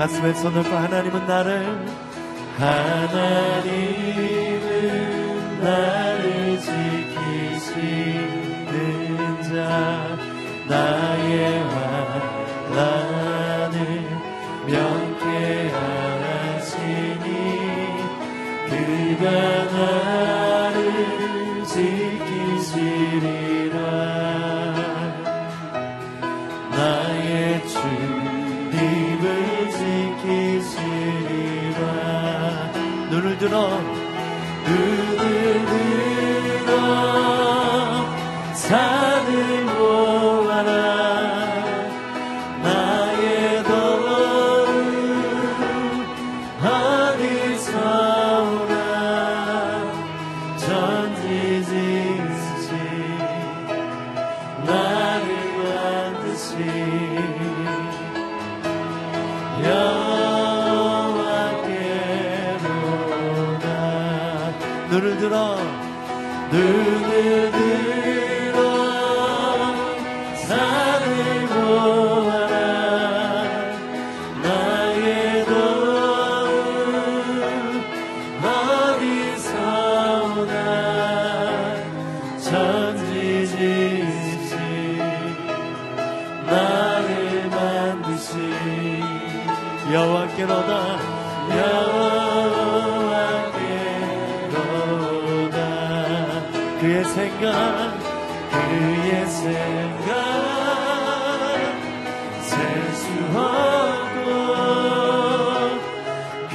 가슴에 손을 고 하나님은 나를 하나님은 나를 지키시는 자 나의 환란을 명쾌 하시니 그가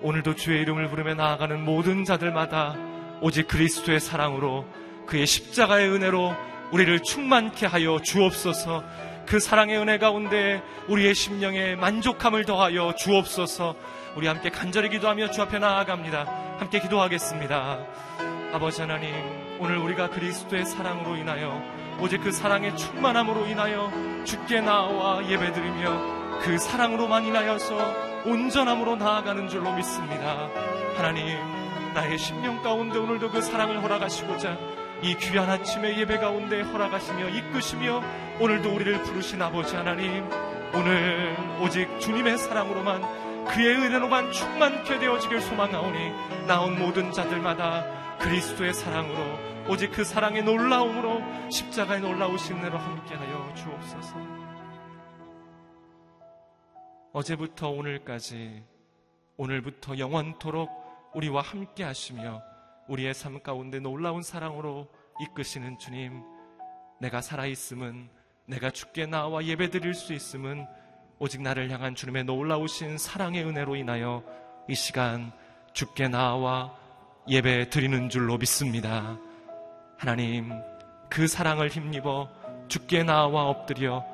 오늘도 주의 이름을 부르며 나아가는 모든 자들마다 오직 그리스도의 사랑으로 그의 십자가의 은혜로 우리를 충만케 하여 주옵소서 그 사랑의 은혜 가운데 우리의 심령에 만족함을 더하여 주옵소서 우리 함께 간절히 기도하며 주 앞에 나아갑니다. 함께 기도하겠습니다. 아버지 하나님, 오늘 우리가 그리스도의 사랑으로 인하여 오직 그 사랑의 충만함으로 인하여 주께 나와 예배드리며 그 사랑으로만 인하여서 온전함으로 나아가는 줄로 믿습니다. 하나님, 나의 심령 가운데 오늘도 그 사랑을 허락하시고자 이 귀한 아침의 예배 가운데 허락하시며 이끄시며 오늘도 우리를 부르신 아버지 하나님, 오늘 오직 주님의 사랑으로만 그의 은혜로만 충만케 되어지길 소망하오니 나온 모든 자들마다 그리스도의 사랑으로 오직 그 사랑의 놀라움으로 십자가의 놀라우신 은혜로 함께하여 주옵소서. 어제부터 오늘까지 오늘부터 영원토록 우리와 함께 하시며 우리의 삶 가운데 놀라운 사랑으로 이끄시는 주님, 내가 살아있음은 내가 죽게 나와 예배 드릴 수 있음은 오직 나를 향한 주님의 놀라우신 사랑의 은혜로 인하여 이 시간 죽게 나와 예배 드리는 줄로 믿습니다. 하나님, 그 사랑을 힘입어 죽게 나와 엎드려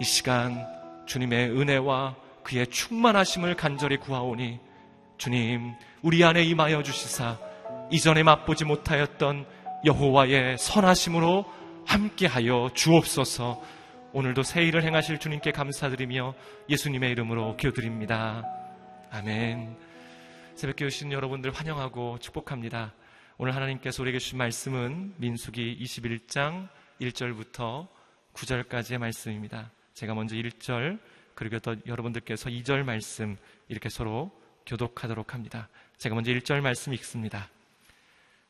이 시간 주님의 은혜와 그의 충만하심을 간절히 구하오니 주님, 우리 안에 임하여 주시사 이전에 맛보지 못하였던 여호와의 선하심으로 함께하여 주옵소서. 오늘도 새 일을 행하실 주님께 감사드리며 예수님의 이름으로 기도드립니다. 아멘. 새벽 교신 여러분들 환영하고 축복합니다. 오늘 하나님께서 우리에게 주신 말씀은 민수기 21장 1절부터 9절까지의 말씀입니다. 제가 먼저 1절 그리고 또 여러분들께서 2절 말씀 이렇게 서로 교독하도록 합니다. 제가 먼저 1절 말씀 읽습니다.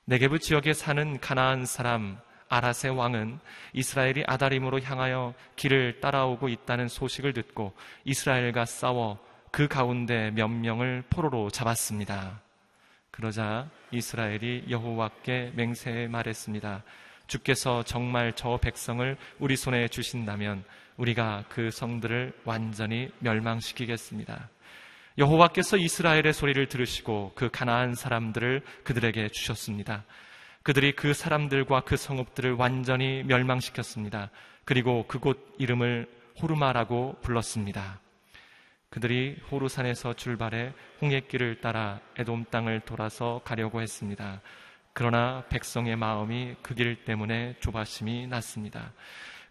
네게부 지역에 사는 가나안 사람 아라세 왕은 이스라엘이 아다림으로 향하여 길을 따라오고 있다는 소식을 듣고 이스라엘과 싸워 그 가운데 몇 명을 포로로 잡았습니다. 그러자 이스라엘이 여호와께 맹세해 말했습니다. 주께서 정말 저 백성을 우리 손에 주신다면 우리가 그 성들을 완전히 멸망시키겠습니다. 여호와께서 이스라엘의 소리를 들으시고 그 가나안 사람들을 그들에게 주셨습니다. 그들이 그 사람들과 그 성읍들을 완전히 멸망시켰습니다. 그리고 그곳 이름을 호르마라고 불렀습니다. 그들이 호루산에서 출발해 홍해길을 따라 에돔 땅을 돌아서 가려고 했습니다. 그러나 백성의 마음이 그 길 때문에 조바심이 났습니다.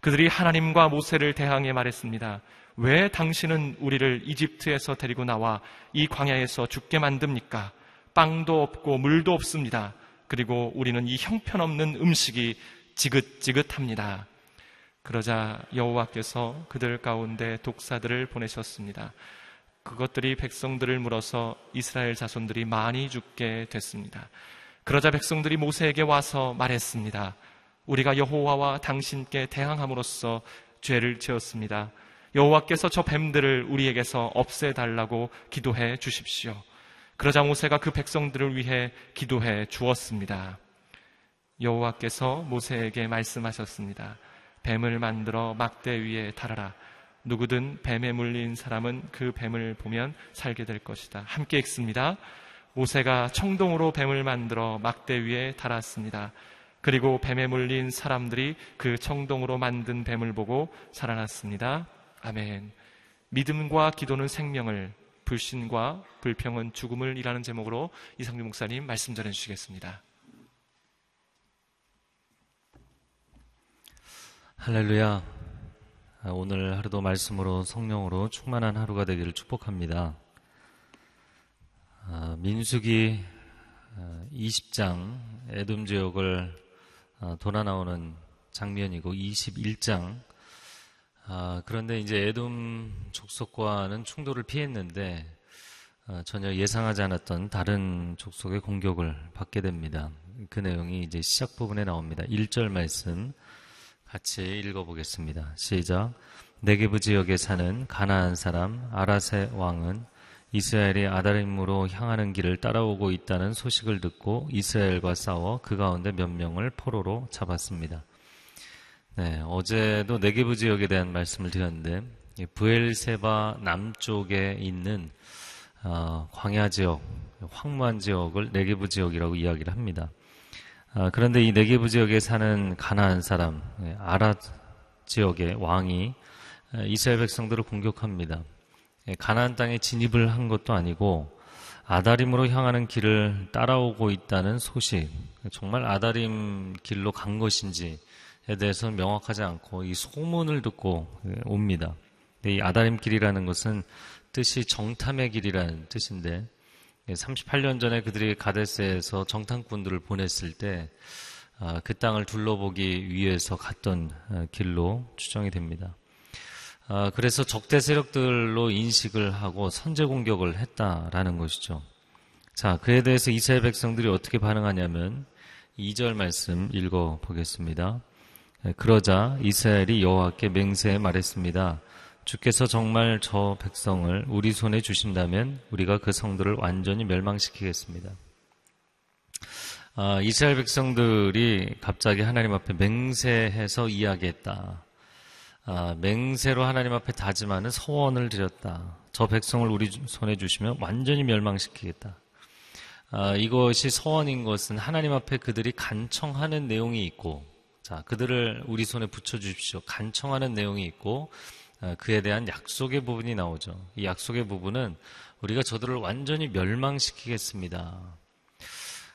그들이 하나님과 모세를 대항해 말했습니다. 왜 당신은 우리를 이집트에서 데리고 나와 이 광야에서 죽게 만듭니까? 빵도 없고 물도 없습니다. 그리고 우리는 이 형편없는 음식이 지긋지긋합니다. 그러자 여호와께서 그들 가운데 독사들을 보내셨습니다. 그것들이 백성들을 물어서 이스라엘 자손들이 많이 죽게 됐습니다. 그러자 백성들이 모세에게 와서 말했습니다. 우리가 여호와와 당신께 대항함으로써 죄를 지었습니다. 여호와께서 저 뱀들을 우리에게서 없애달라고 기도해 주십시오. 그러자 모세가 그 백성들을 위해 기도해 주었습니다. 여호와께서 모세에게 말씀하셨습니다. 뱀을 만들어 막대 위에 달아라. 누구든 뱀에 물린 사람은 그 뱀을 보면 살게 될 것이다. 함께 읽습니다. 모세가 청동으로 뱀을 만들어 막대 위에 달았습니다. 그리고 뱀에 물린 사람들이 그 청동으로 만든 뱀을 보고 살아났습니다. 아멘. 믿음과 기도는 생명을, 불신과 불평은 죽음을 이라는 제목으로 이상규 목사님 말씀 전해 주시겠습니다. 할렐루야. 오늘 하루도 말씀으로 성령으로 충만한 하루가 되기를 축복합니다. 아, 민수기 20장 에돔 지역을 아, 돌아 나오는 장면이고 21장 아, 그런데 이제 에돔 족속과는 충돌을 피했는데 아, 전혀 예상하지 않았던 다른 족속의 공격을 받게 됩니다. 그 내용이 이제 시작 부분에 나옵니다. 1절 말씀 같이 읽어보겠습니다. 시작. 네게부 지역에 사는 가나안 사람 아라세 왕은 이스라엘이 아다림으로 향하는 길을 따라오고 있다는 소식을 듣고 이스라엘과 싸워 그 가운데 몇 명을 포로로 잡았습니다. 네, 어제도 네게부 지역에 대한 말씀을 드렸는데 부엘세바 남쪽에 있는 어, 광야 지역, 황무한 지역을 네게부 지역이라고 이야기를 합니다. 아, 그런데 이 네게부 지역에 사는 가나안 사람 예, 아라 지역의 왕이 이스라엘 백성들을 공격합니다. 예, 가나안 땅에 진입을 한 것도 아니고 아다림으로 향하는 길을 따라오고 있다는 소식, 정말 아다림 길로 간 것인지에 대해서는 명확하지 않고 이 소문을 듣고 옵니다. 이 아다림 길이라는 것은 뜻이 정탐의 길이라는 뜻인데 38년 전에 그들이 가데스에서 정탐꾼들을 보냈을 때그 아, 땅을 둘러보기 위해서 갔던 아, 길로 추정이 됩니다. 아, 그래서 적대 세력들로 인식을 하고 선제 공격을 했다라는 것이죠. 자, 그에 대해서 이스라엘 백성들이 어떻게 반응하냐면 2절 말씀 읽어 보겠습니다. 그러자 이스라엘이 여호와께 맹세해 말했습니다. 주께서 정말 저 백성을 우리 손에 주신다면 우리가 그 성들을 완전히 멸망시키겠습니다. 아, 이스라엘 백성들이 갑자기 하나님 앞에 맹세해서 이야기했다. 아, 맹세로 하나님 앞에 다짐하는 서원을 드렸다. 저 백성을 우리 손에 주시면 완전히 멸망시키겠다. 아, 이것이 서원인 것은 하나님 앞에 그들이 간청하는 내용이 있고, 자, 그들을 우리 손에 붙여주십시오. 간청하는 내용이 있고, 아, 그에 대한 약속의 부분이 나오죠. 이 약속의 부분은 우리가 저들을 완전히 멸망시키겠습니다.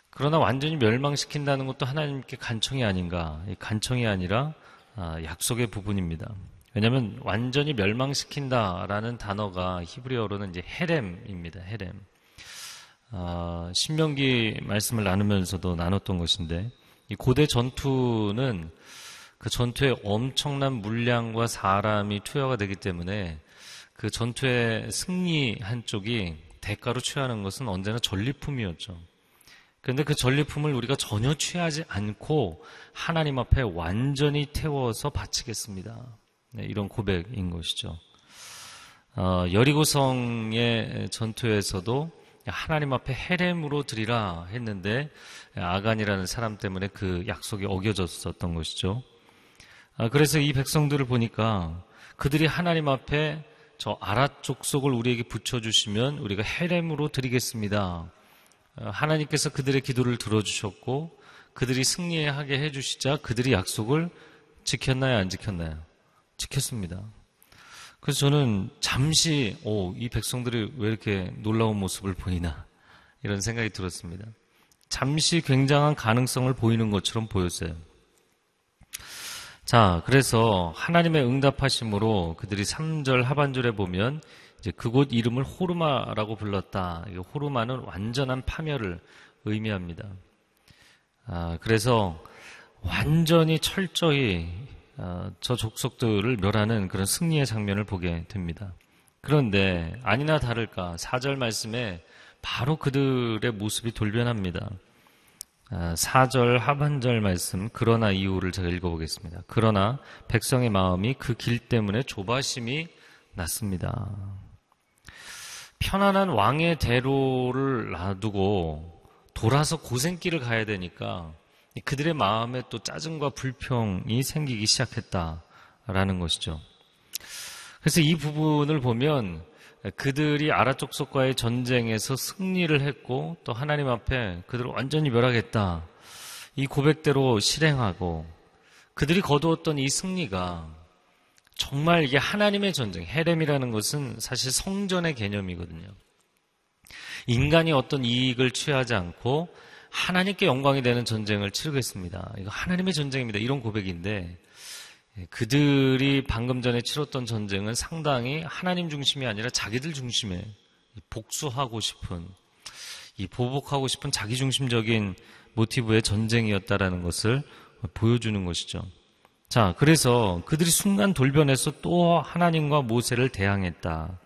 그러나 완전히 멸망시킨다는 것도 하나님께 간청이 아닌가? 간청이 아니라 아, 약속의 부분입니다. 왜냐하면 완전히 멸망시킨다라는 단어가 히브리어로는 이제 헤렘입니다. 헤렘. 아, 신명기 말씀을 나누면서도 나눴던 것인데 이 고대 전투는 그 전투에 엄청난 물량과 사람이 투여가 되기 때문에 그 전투의 승리 한 쪽이 대가로 취하는 것은 언제나 전리품이었죠. 그런데 그 전리품을 우리가 전혀 취하지 않고 하나님 앞에 완전히 태워서 바치겠습니다. 네, 이런 고백인 것이죠. 어, 여리고성의 전투에서도 하나님 앞에 헤렘으로 드리라 했는데 아간이라는 사람 때문에 그 약속이 어겨졌었던 것이죠. 아, 그래서 이 백성들을 보니까 그들이 하나님 앞에 저 아라 족속을 우리에게 붙여주시면 우리가 헤렘으로 드리겠습니다. 어, 하나님께서 그들의 기도를 들어주셨고 그들이 승리하게 해주시자 그들이 약속을 지켰나요? 안 지켰나요? 지켰습니다. 그래서 저는 잠시 오, 이 백성들이 왜 이렇게 놀라운 모습을 보이나 이런 생각이 들었습니다. 잠시 굉장한 가능성을 보이는 것처럼 보였어요. 자, 그래서 하나님의 응답하심으로 그들이 3절 하반절에 보면 이제 그곳 이름을 호르마라고 불렀다. 호르마는 완전한 파멸을 의미합니다. 아, 그래서 완전히 철저히 아, 저 족속들을 멸하는 그런 승리의 장면을 보게 됩니다. 그런데 아니나 다를까 4절 말씀에 바로 그들의 모습이 돌변합니다. 4절 아, 하반절 말씀 그러나 이유를 제가 읽어보겠습니다. 그러나 백성의 마음이 그 길 때문에 조바심이 났습니다. 편안한 왕의 대로를 놔두고 돌아서 고생길을 가야 되니까 그들의 마음에 또 짜증과 불평이 생기기 시작했다라는 것이죠. 그래서 이 부분을 보면 그들이 아라족속과의 전쟁에서 승리를 했고 또 하나님 앞에 그들을 완전히 멸하겠다. 이 고백대로 실행하고 그들이 거두었던 이 승리가 정말 이게 하나님의 전쟁, 헤렘이라는 것은 사실 성전의 개념이거든요. 인간이 어떤 이익을 취하지 않고 하나님께 영광이 되는 전쟁을 치르겠습니다. 이거 하나님의 전쟁입니다. 이런 고백인데 그들이 방금 전에 치렀던 전쟁은 상당히 하나님 중심이 아니라 자기들 중심에 복수하고 싶은 이 보복하고 싶은 자기 중심적인 모티브의 전쟁이었다라는 것을 보여주는 것이죠. 자, 그래서 그들이 순간 돌변해서 또 하나님과 모세를 대항했다.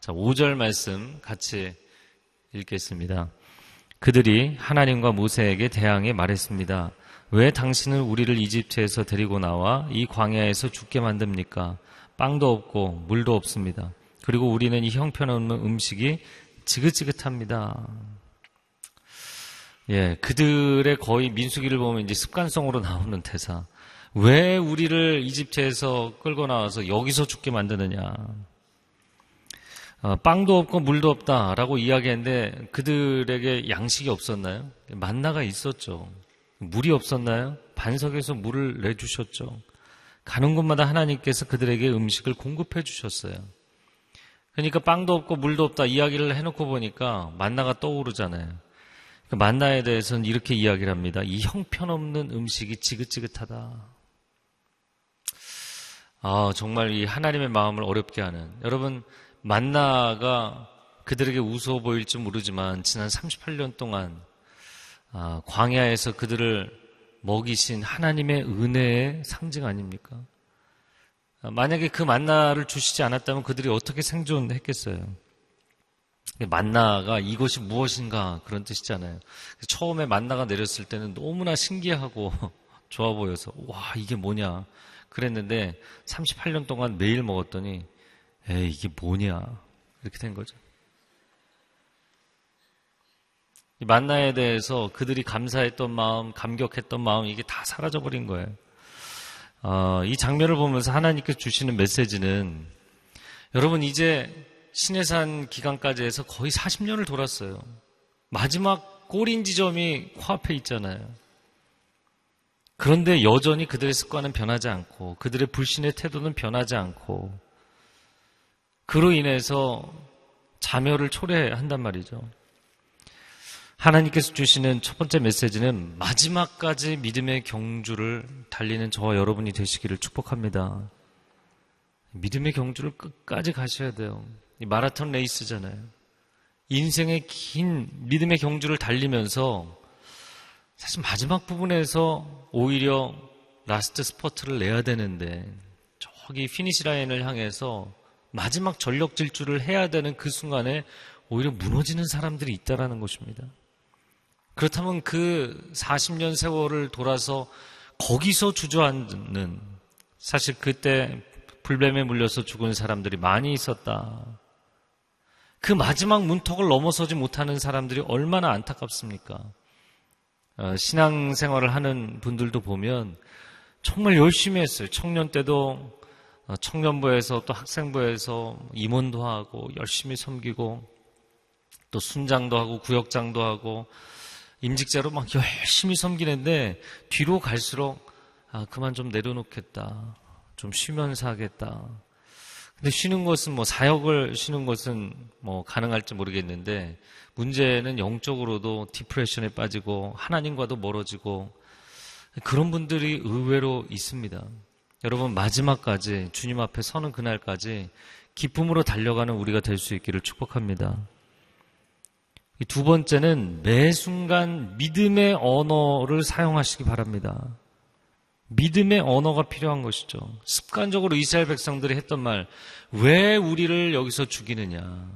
자, 5절 말씀 같이 읽겠습니다. 그들이 하나님과 모세에게 대항해 말했습니다. 왜 당신은 우리를 이집트에서 데리고 나와 이 광야에서 죽게 만듭니까? 빵도 없고 물도 없습니다. 그리고 우리는 이 형편없는 음식이 지긋지긋합니다. 예, 그들의 거의 민수기를 보면 이제 습관성으로 나오는 대사. 왜 우리를 이집트에서 끌고 나와서 여기서 죽게 만드느냐? 어, 빵도 없고 물도 없다라고 이야기했는데 그들에게 양식이 없었나요? 만나가 있었죠. 물이 없었나요? 반석에서 물을 내주셨죠. 가는 곳마다 하나님께서 그들에게 음식을 공급해 주셨어요. 그러니까 빵도 없고 물도 없다 이야기를 해놓고 보니까 만나가 떠오르잖아요. 그 만나에 대해서는 이렇게 이야기를 합니다. 이 형편없는 음식이 지긋지긋하다. 아, 정말 이 하나님의 마음을 어렵게 하는. 여러분, 만나가 그들에게 우스워 보일지 모르지만 지난 38년 동안 아, 광야에서 그들을 먹이신 하나님의 은혜의 상징 아닙니까? 아, 만약에 그 만나를 주시지 않았다면 그들이 어떻게 생존했겠어요? 만나가 이것이 무엇인가 그런 뜻이잖아요. 처음에 만나가 내렸을 때는 너무나 신기하고 좋아 보여서 와 이게 뭐냐 그랬는데 38년 동안 매일 먹었더니 에이 이게 뭐냐 이렇게 된 거죠. 이 만나에 대해서 그들이 감사했던 마음, 감격했던 마음 이게 다 사라져 버린 거예요. 어, 이 장면을 보면서 하나님께서 주시는 메시지는 여러분 이제 신해산 기간까지 해서 거의 40년을 돌았어요. 마지막 꼬린 지점이 코앞에 있잖아요. 그런데 여전히 그들의 습관은 변하지 않고 그들의 불신의 태도는 변하지 않고 그로 인해서 자멸을 초래한단 말이죠. 하나님께서 주시는 첫 번째 메시지는 마지막까지 믿음의 경주를 달리는 저와 여러분이 되시기를 축복합니다. 믿음의 경주를 끝까지 가셔야 돼요. 이 마라톤 레이스잖아요. 인생의 긴 믿음의 경주를 달리면서 사실 마지막 부분에서 오히려 last spurt를 내야 되는데 저기 finish line을 향해서 마지막 전력 질주를 해야 되는 그 순간에 오히려 무너지는 사람들이 있다라는 것입니다. 그렇다면 그 40년 세월을 돌아서 거기서 주저앉는 사실 그때 불뱀에 물려서 죽은 사람들이 많이 있었다. 그 마지막 문턱을 넘어서지 못하는 사람들이 얼마나 안타깝습니까? 어, 신앙생활을 하는 분들도 보면 정말 열심히 했어요. 청년 때도 어, 청년부에서 또 학생부에서 임원도 하고 열심히 섬기고 또 순장도 하고 구역장도 하고 임직자로 막 열심히 섬기는데 뒤로 갈수록 아, 그만 좀 내려놓겠다. 좀 쉬면서 하겠다. 근데 쉬는 것은 뭐 사역을 쉬는 것은 뭐 가능할지 모르겠는데 문제는 영적으로도 디프레션에 빠지고 하나님과도 멀어지고 그런 분들이 의외로 있습니다. 여러분 마지막까지 주님 앞에 서는 그날까지 기쁨으로 달려가는 우리가 될 수 있기를 축복합니다. 두 번째는 매 순간 믿음의 언어를 사용하시기 바랍니다. 믿음의 언어가 필요한 것이죠. 습관적으로 이스라엘 백성들이 했던 말, 왜 우리를 여기서 죽이느냐.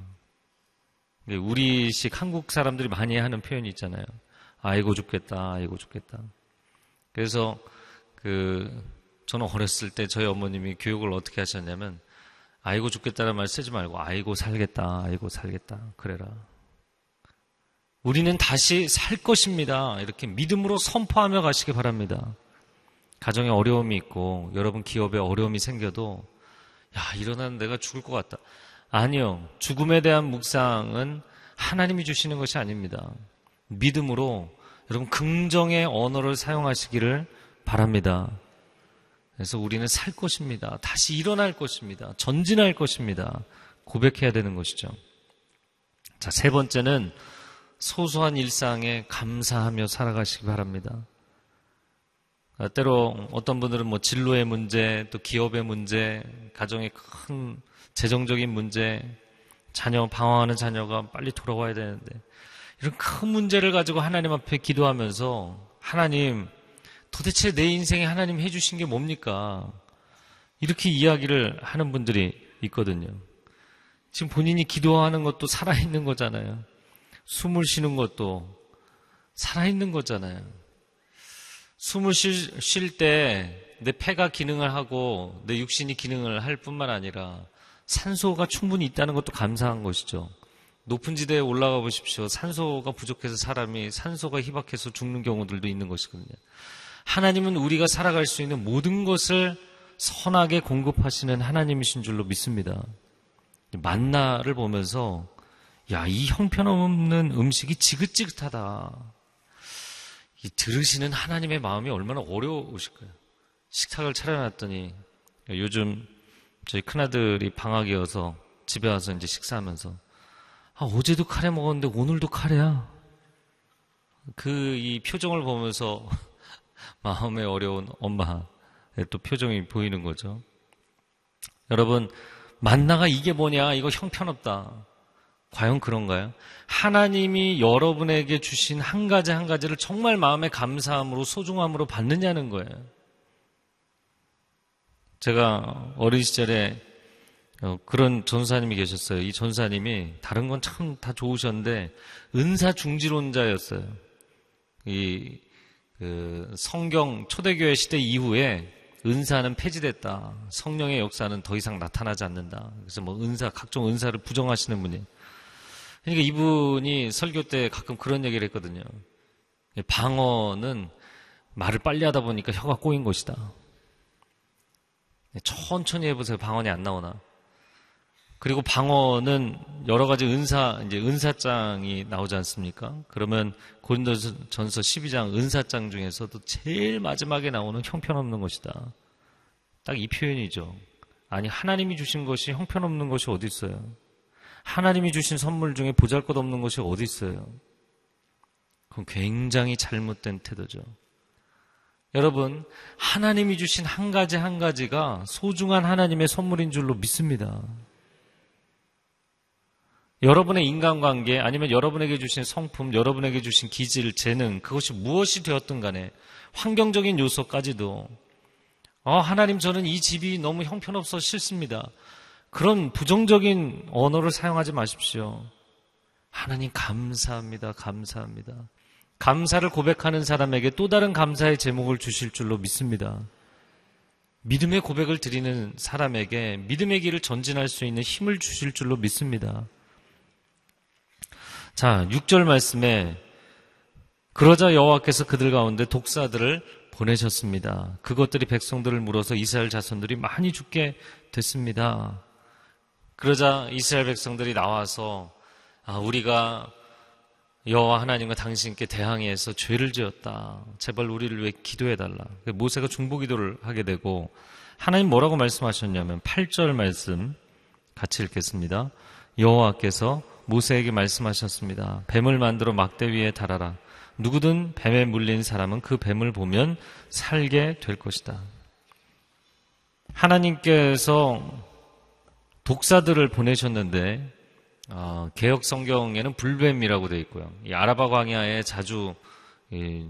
우리식 한국 사람들이 많이 하는 표현이 있잖아요. 아이고 죽겠다, 아이고 죽겠다. 그래서 그, 저는 어렸을 때 저희 어머님이 교육을 어떻게 하셨냐면, 아이고 죽겠다는 말 쓰지 말고, 아이고 살겠다, 아이고 살겠다, 그래라. 우리는 다시 살 것입니다. 이렇게 믿음으로 선포하며 가시기 바랍니다. 가정에 어려움이 있고 여러분 기업에 어려움이 생겨도 야, 일어나는 내가 죽을 것 같다. 아니요. 죽음에 대한 묵상은 하나님이 주시는 것이 아닙니다. 믿음으로 여러분 긍정의 언어를 사용하시기를 바랍니다. 그래서 우리는 살 것입니다. 다시 일어날 것입니다. 전진할 것입니다. 고백해야 되는 것이죠. 자, 세 번째는 소소한 일상에 감사하며 살아가시기 바랍니다. 아, 때로 어떤 분들은 뭐 진로의 문제, 또 기업의 문제, 가정의 큰 재정적인 문제, 자녀, 방황하는 자녀가 빨리 돌아와야 되는데, 이런 큰 문제를 가지고 하나님 앞에 기도하면서, 하나님, 도대체 내 인생에 하나님 해주신 게 뭡니까? 이렇게 이야기를 하는 분들이 있거든요. 지금 본인이 기도하는 것도 살아있는 거잖아요. 숨을 쉬는 것도 살아있는 거잖아요. 숨을 쉴 때 내 폐가 기능을 하고 내 육신이 기능을 할 뿐만 아니라 산소가 충분히 있다는 것도 감사한 것이죠. 높은 지대에 올라가 보십시오. 산소가 부족해서 사람이 산소가 희박해서 죽는 경우들도 있는 것이거든요. 하나님은 우리가 살아갈 수 있는 모든 것을 선하게 공급하시는 하나님이신 줄로 믿습니다. 만나를 보면서 야, 이 형편없는 음식이 지긋지긋하다. 이 들으시는 하나님의 마음이 얼마나 어려우실 거예요. 식탁을 차려놨더니 요즘 저희 큰아들이 방학이어서 집에 와서 이제 식사하면서 아, 어제도 카레 먹었는데 오늘도 카레야. 그 이 표정을 보면서 마음에 어려운 엄마의 또 표정이 보이는 거죠. 여러분, 만나가 이게 뭐냐? 이거 형편없다. 과연 그런가요? 하나님이 여러분에게 주신 한 가지 한 가지를 정말 마음의 감사함으로 소중함으로 받느냐는 거예요. 제가 어린 시절에 어, 그런 전사님이 계셨어요. 이 전사님이 다른 건 참 다 좋으셨는데 은사 중지론자였어요. 이 그 성경 초대교회 시대 이후에 은사는 폐지됐다. 성령의 역사는 더 이상 나타나지 않는다. 그래서 뭐 은사 각종 은사를 부정하시는 분이. 그러니까 이분이 설교 때 가끔 그런 얘기를 했거든요. 방언은 말을 빨리 하다 보니까 혀가 꼬인 것이다. 천천히 해보세요. 방언이 안 나오나. 그리고 방언은 여러 가지 은사, 이제 은사장이 나오지 않습니까? 그러면 고린도전서 12장 은사장 중에서도 제일 마지막에 나오는 형편없는 것이다. 딱 이 표현이죠. 아니, 하나님이 주신 것이 형편없는 것이 어디 있어요? 하나님이 주신 선물 중에 보잘 것 없는 것이 어디 있어요? 그건 굉장히 잘못된 태도죠. 여러분, 하나님이 주신 한 가지 한 가지가 소중한 하나님의 선물인 줄로 믿습니다. 여러분의 인간관계 아니면 여러분에게 주신 성품, 여러분에게 주신 기질, 재능, 그것이 무엇이 되었든 간에 환경적인 요소까지도 어, 하나님 저는 이 집이 너무 형편없어 싫습니다. 그런 부정적인 언어를 사용하지 마십시오. 하나님 감사합니다. 감사합니다. 감사를 고백하는 사람에게 또 다른 감사의 제목을 주실 줄로 믿습니다. 믿음의 고백을 드리는 사람에게 믿음의 길을 전진할 수 있는 힘을 주실 줄로 믿습니다. 자, 6절 말씀에 그러자 여호와께서 그들 가운데 독사들을 보내셨습니다. 그것들이 백성들을 물어서 이스라엘 자손들이 많이 죽게 됐습니다. 그러자 이스라엘 백성들이 나와서 아, 우리가 여호와 하나님과 당신께 대항해서 죄를 지었다. 제발 우리를 위해 기도해 달라. 모세가 중보 기도를 하게 되고 하나님 뭐라고 말씀하셨냐면 8절 말씀 같이 읽겠습니다. 여호와께서 모세에게 말씀하셨습니다. 뱀을 만들어 막대 위에 달아라. 누구든 뱀에 물린 사람은 그 뱀을 보면 살게 될 것이다. 하나님께서 독사들을 보내셨는데 어, 개혁 성경에는 불뱀이라고 되어 있고요. 이 아라바 광야에 자주 이,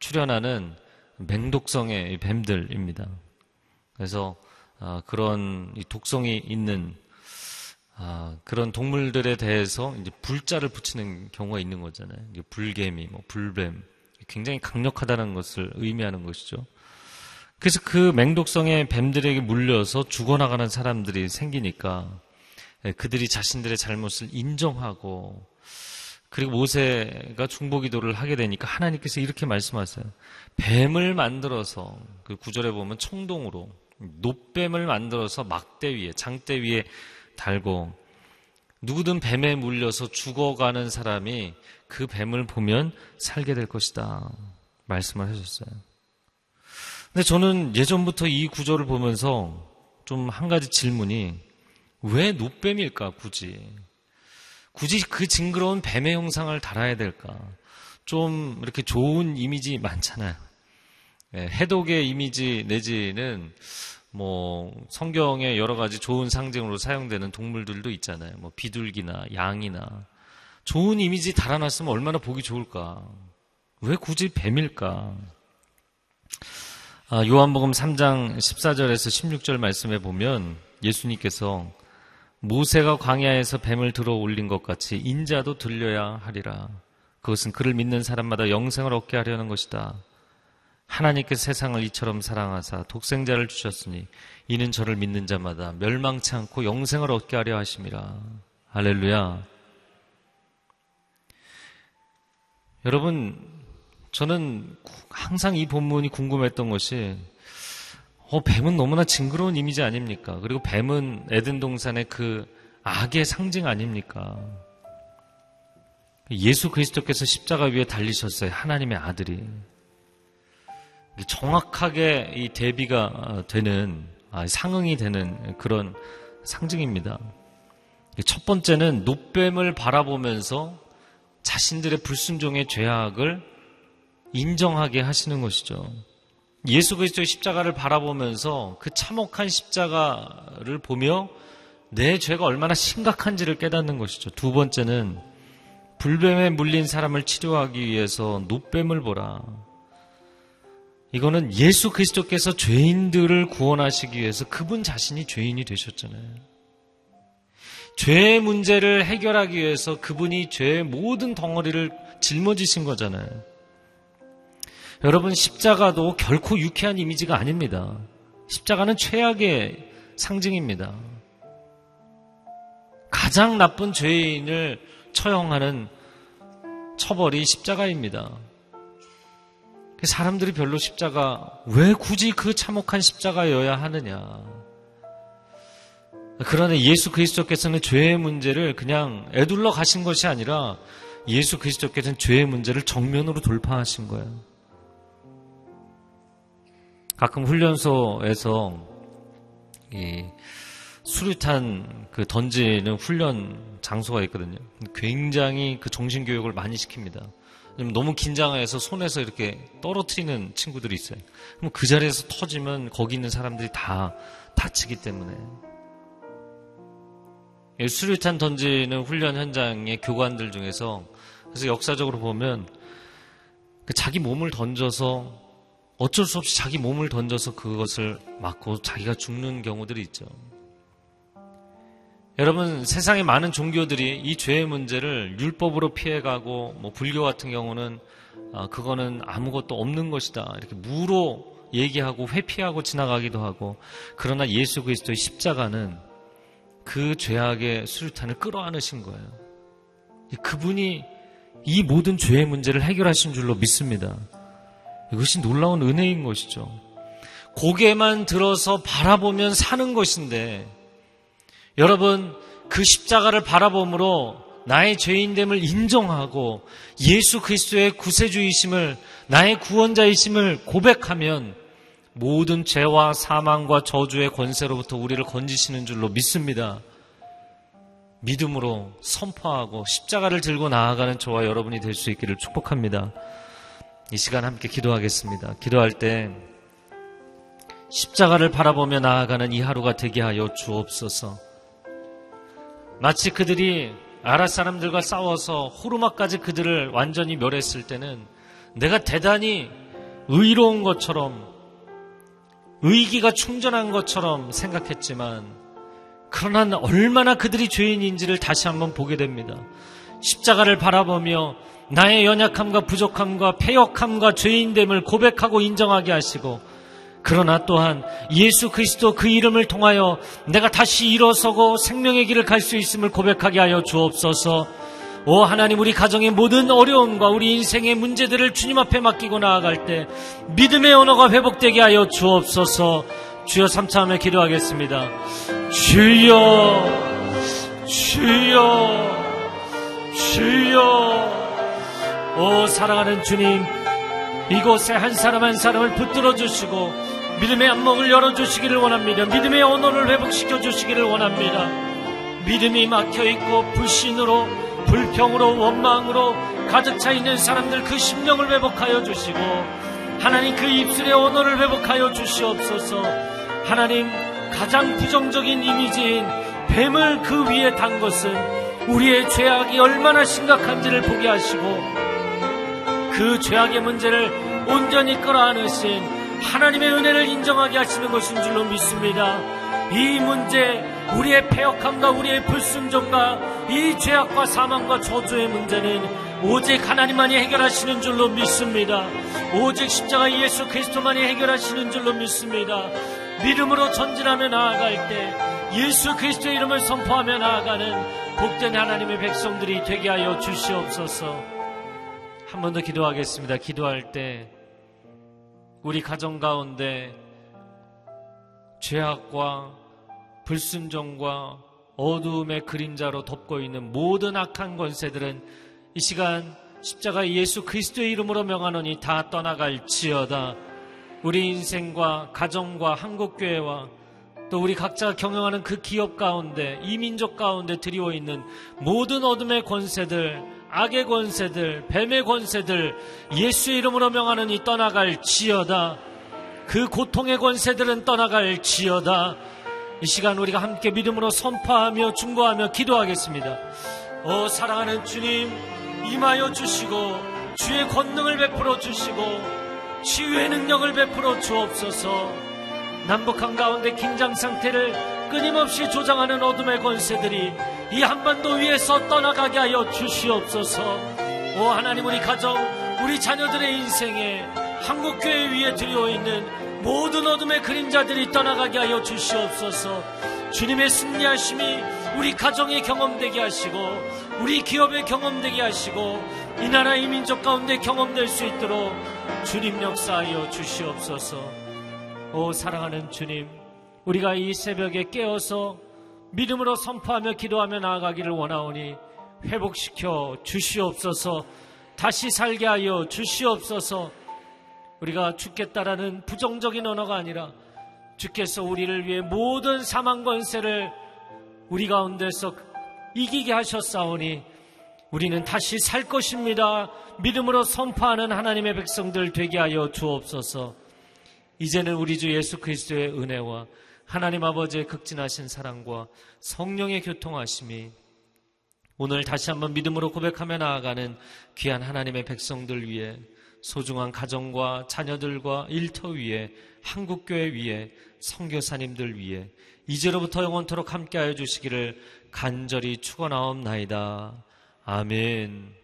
출현하는 맹독성의 뱀들입니다. 그래서 어, 그런 독성이 있는 아, 그런 동물들에 대해서 이제 불자를 붙이는 경우가 있는 거잖아요. 불개미, 뭐 불뱀. 굉장히 강력하다는 것을 의미하는 것이죠. 그래서 그 맹독성의 뱀들에게 물려서 죽어나가는 사람들이 생기니까 예, 그들이 자신들의 잘못을 인정하고 그리고 모세가 중보기도를 하게 되니까 하나님께서 이렇게 말씀하세요. 뱀을 만들어서 그 구절에 보면 청동으로 노뱀을 만들어서 막대 위에 장대 위에 달고 누구든 뱀에 물려서 죽어가는 사람이 그 뱀을 보면 살게 될 것이다. 말씀을 하셨어요. 근데 저는 예전부터 이 구절을 보면서 좀 한 가지 질문이 왜 노뱀일까, 굳이? 굳이 그 징그러운 뱀의 형상을 달아야 될까? 좀 이렇게 좋은 이미지 많잖아요. 예, 해독의 이미지 내지는 뭐 성경에 여러 가지 좋은 상징으로 사용되는 동물들도 있잖아요. 뭐 비둘기나 양이나 좋은 이미지 달아놨으면 얼마나 보기 좋을까. 왜 굳이 뱀일까? 아, 요한복음 3장 14절에서 16절 말씀에 보면 예수님께서 모세가 광야에서 뱀을 들어 올린 것 같이 인자도 들려야 하리라. 그것은 그를 믿는 사람마다 영생을 얻게 하려는 것이다. 하나님께 세상을 이처럼 사랑하사 독생자를 주셨으니 이는 저를 믿는 자마다 멸망치 않고 영생을 얻게 하려 하심이라. 할렐루야. 여러분, 저는 항상 이 본문이 궁금했던 것이 어, 뱀은 너무나 징그러운 이미지 아닙니까? 그리고 뱀은 에덴 동산의 그 악의 상징 아닙니까? 예수 그리스도께서 십자가 위에 달리셨어요. 하나님의 아들이. 정확하게 이 대비가 되는 아, 상응이 되는 그런 상징입니다. 첫 번째는 노뱀을 바라보면서 자신들의 불순종의 죄악을 인정하게 하시는 것이죠. 예수 그리스도의 십자가를 바라보면서 그 참혹한 십자가를 보며 내 죄가 얼마나 심각한지를 깨닫는 것이죠. 두 번째는 불뱀에 물린 사람을 치료하기 위해서 노뱀을 보라. 이거는 예수 그리스도께서 죄인들을 구원하시기 위해서 그분 자신이 죄인이 되셨잖아요. 죄의 문제를 해결하기 위해서 그분이 죄의 모든 덩어리를 짊어지신 거잖아요. 여러분, 십자가도 결코 유쾌한 이미지가 아닙니다. 십자가는 최악의 상징입니다. 가장 나쁜 죄인을 처형하는 처벌이 십자가입니다. 사람들이 별로 십자가, 왜 굳이 그 참혹한 십자가여야 하느냐. 그러나 예수 그리스도께서는 죄의 문제를 그냥 애둘러 가신 것이 아니라 예수 그리스도께서는 죄의 문제를 정면으로 돌파하신 거예요. 가끔 훈련소에서 이 수류탄 그 던지는 훈련 장소가 있거든요. 굉장히 그 정신 교육을 많이 시킵니다. 너무 긴장해서 손에서 이렇게 떨어뜨리는 친구들이 있어요. 그럼 그 자리에서 터지면 거기 있는 사람들이 다 다치기 때문에. 수류탄 던지는 훈련 현장의 교관들 중에서 그래서 역사적으로 보면 그 자기 몸을 던져서 어쩔 수 없이 자기 몸을 던져서 그것을 맞고 자기가 죽는 경우들이 있죠. 여러분 세상에 많은 종교들이 이 죄의 문제를 율법으로 피해가고 뭐 불교 같은 경우는 아, 그거는 아무것도 없는 것이다 이렇게 무로 얘기하고 회피하고 지나가기도 하고 그러나 예수 그리스도의 십자가는 그 죄악의 수류탄을 끌어안으신 거예요. 그분이 이 모든 죄의 문제를 해결하신 줄로 믿습니다. 이것이 놀라운 은혜인 것이죠. 고개만 들어서 바라보면 사는 것인데 여러분 그 십자가를 바라봄으로 나의 죄인됨을 인정하고 예수 그리스도의 구세주이심을 나의 구원자이심을 고백하면 모든 죄와 사망과 저주의 권세로부터 우리를 건지시는 줄로 믿습니다. 믿음으로 선포하고 십자가를 들고 나아가는 저와 여러분이 될 수 있기를 축복합니다. 이 시간 함께 기도하겠습니다. 기도할 때 십자가를 바라보며 나아가는 이 하루가 되게 하여 주옵소서. 마치 그들이 아라 사람들과 싸워서 호르마까지 그들을 완전히 멸했을 때는 내가 대단히 의로운 것처럼 의기가 충전한 것처럼 생각했지만 그러나 얼마나 그들이 죄인인지를 다시 한번 보게 됩니다. 십자가를 바라보며 나의 연약함과 부족함과 폐역함과 죄인됨을 고백하고 인정하게 하시고 그러나 또한 예수 그리스도 그 이름을 통하여 내가 다시 일어서고 생명의 길을 갈 수 있음을 고백하게 하여 주옵소서. 오 하나님 우리 가정의 모든 어려움과 우리 인생의 문제들을 주님 앞에 맡기고 나아갈 때 믿음의 언어가 회복되게 하여 주옵소서. 주여 삼차하며 기도하겠습니다. 주여 주여 주여 오 사랑하는 주님 이곳에 한 사람 한 사람을 붙들어 주시고 믿음의 안목을 열어 주시기를 원합니다. 믿음의 언어를 회복시켜 주시기를 원합니다. 믿음이 막혀 있고 불신으로 불평으로 원망으로 가득 차 있는 사람들 그 심령을 회복하여 주시고 하나님 그 입술의 언어를 회복하여 주시옵소서. 하나님 가장 부정적인 이미지인 뱀을 그 위에 단 것은 우리의 죄악이 얼마나 심각한지를 보게 하시고 그 죄악의 문제를 온전히 끌어안으신 하나님의 은혜를 인정하게 하시는 것인 줄로 믿습니다. 이 문제, 우리의 폐역함과 우리의 불순종과 이 죄악과 사망과 저주의 문제는 오직 하나님만이 해결하시는 줄로 믿습니다. 오직 십자가 예수 그리스도만이 해결하시는 줄로 믿습니다. 믿음으로 전진하며 나아갈 때 예수 그리스도의 이름을 선포하며 나아가는 복된 하나님의 백성들이 되게 하여 주시옵소서. 한 번 더 기도하겠습니다. 기도할 때 우리 가정 가운데 죄악과 불순종과 어두움의 그림자로 덮고 있는 모든 악한 권세들은 이 시간 십자가 예수 그리스도의 이름으로 명하노니 다 떠나갈지어다. 우리 인생과 가정과 한국교회와 또 우리 각자가 경영하는 그 기업 가운데 이민족 가운데 드리워 있는 모든 어둠의 권세들 악의 권세들 뱀의 권세들 예수의 이름으로 명하는 이 떠나갈 지어다. 그 고통의 권세들은 떠나갈 지어다. 이 시간 우리가 함께 믿음으로 선포하며 중보하며 기도하겠습니다. 오 사랑하는 주님 임하여 주시고 주의 권능을 베풀어 주시고 치유의 능력을 베풀어 주옵소서. 남북한 가운데 긴장 상태를 끊임없이 조장하는 어둠의 권세들이 이 한반도 위에서 떠나가게 하여 주시옵소서. 오 하나님 우리 가정, 우리 자녀들의 인생에 한국교회 위에 들여 있는 모든 어둠의 그림자들이 떠나가게 하여 주시옵소서. 주님의 승리하심이 우리 가정에 경험되게 하시고 우리 기업에 경험되게 하시고 이 나라 이 민족 가운데 경험될 수 있도록 주님 역사하여 주시옵소서. 오 사랑하는 주님, 우리가 이 새벽에 깨어서 믿음으로 선포하며 기도하며 나아가기를 원하오니 회복시켜 주시옵소서 다시 살게 하여 주시옵소서 우리가 죽겠다라는 부정적인 언어가 아니라 주께서 우리를 위해 모든 사망 권세를 우리 가운데서 이기게 하셨사오니 우리는 다시 살 것입니다. 믿음으로 선포하는 하나님의 백성들 되게 하여 주옵소서. 이제는 우리 주 예수 그리스도의 은혜와 하나님 아버지의 극진하신 사랑과 성령의 교통하심이 오늘 다시 한번 믿음으로 고백하며 나아가는 귀한 하나님의 백성들 위해 소중한 가정과 자녀들과 일터 위에 한국교회 위에 성교사님들 위해 이제로부터 영원토록 함께하여 주시기를 간절히 축원하옵나이다. 아멘.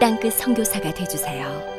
땅끝 성교사가 되주세요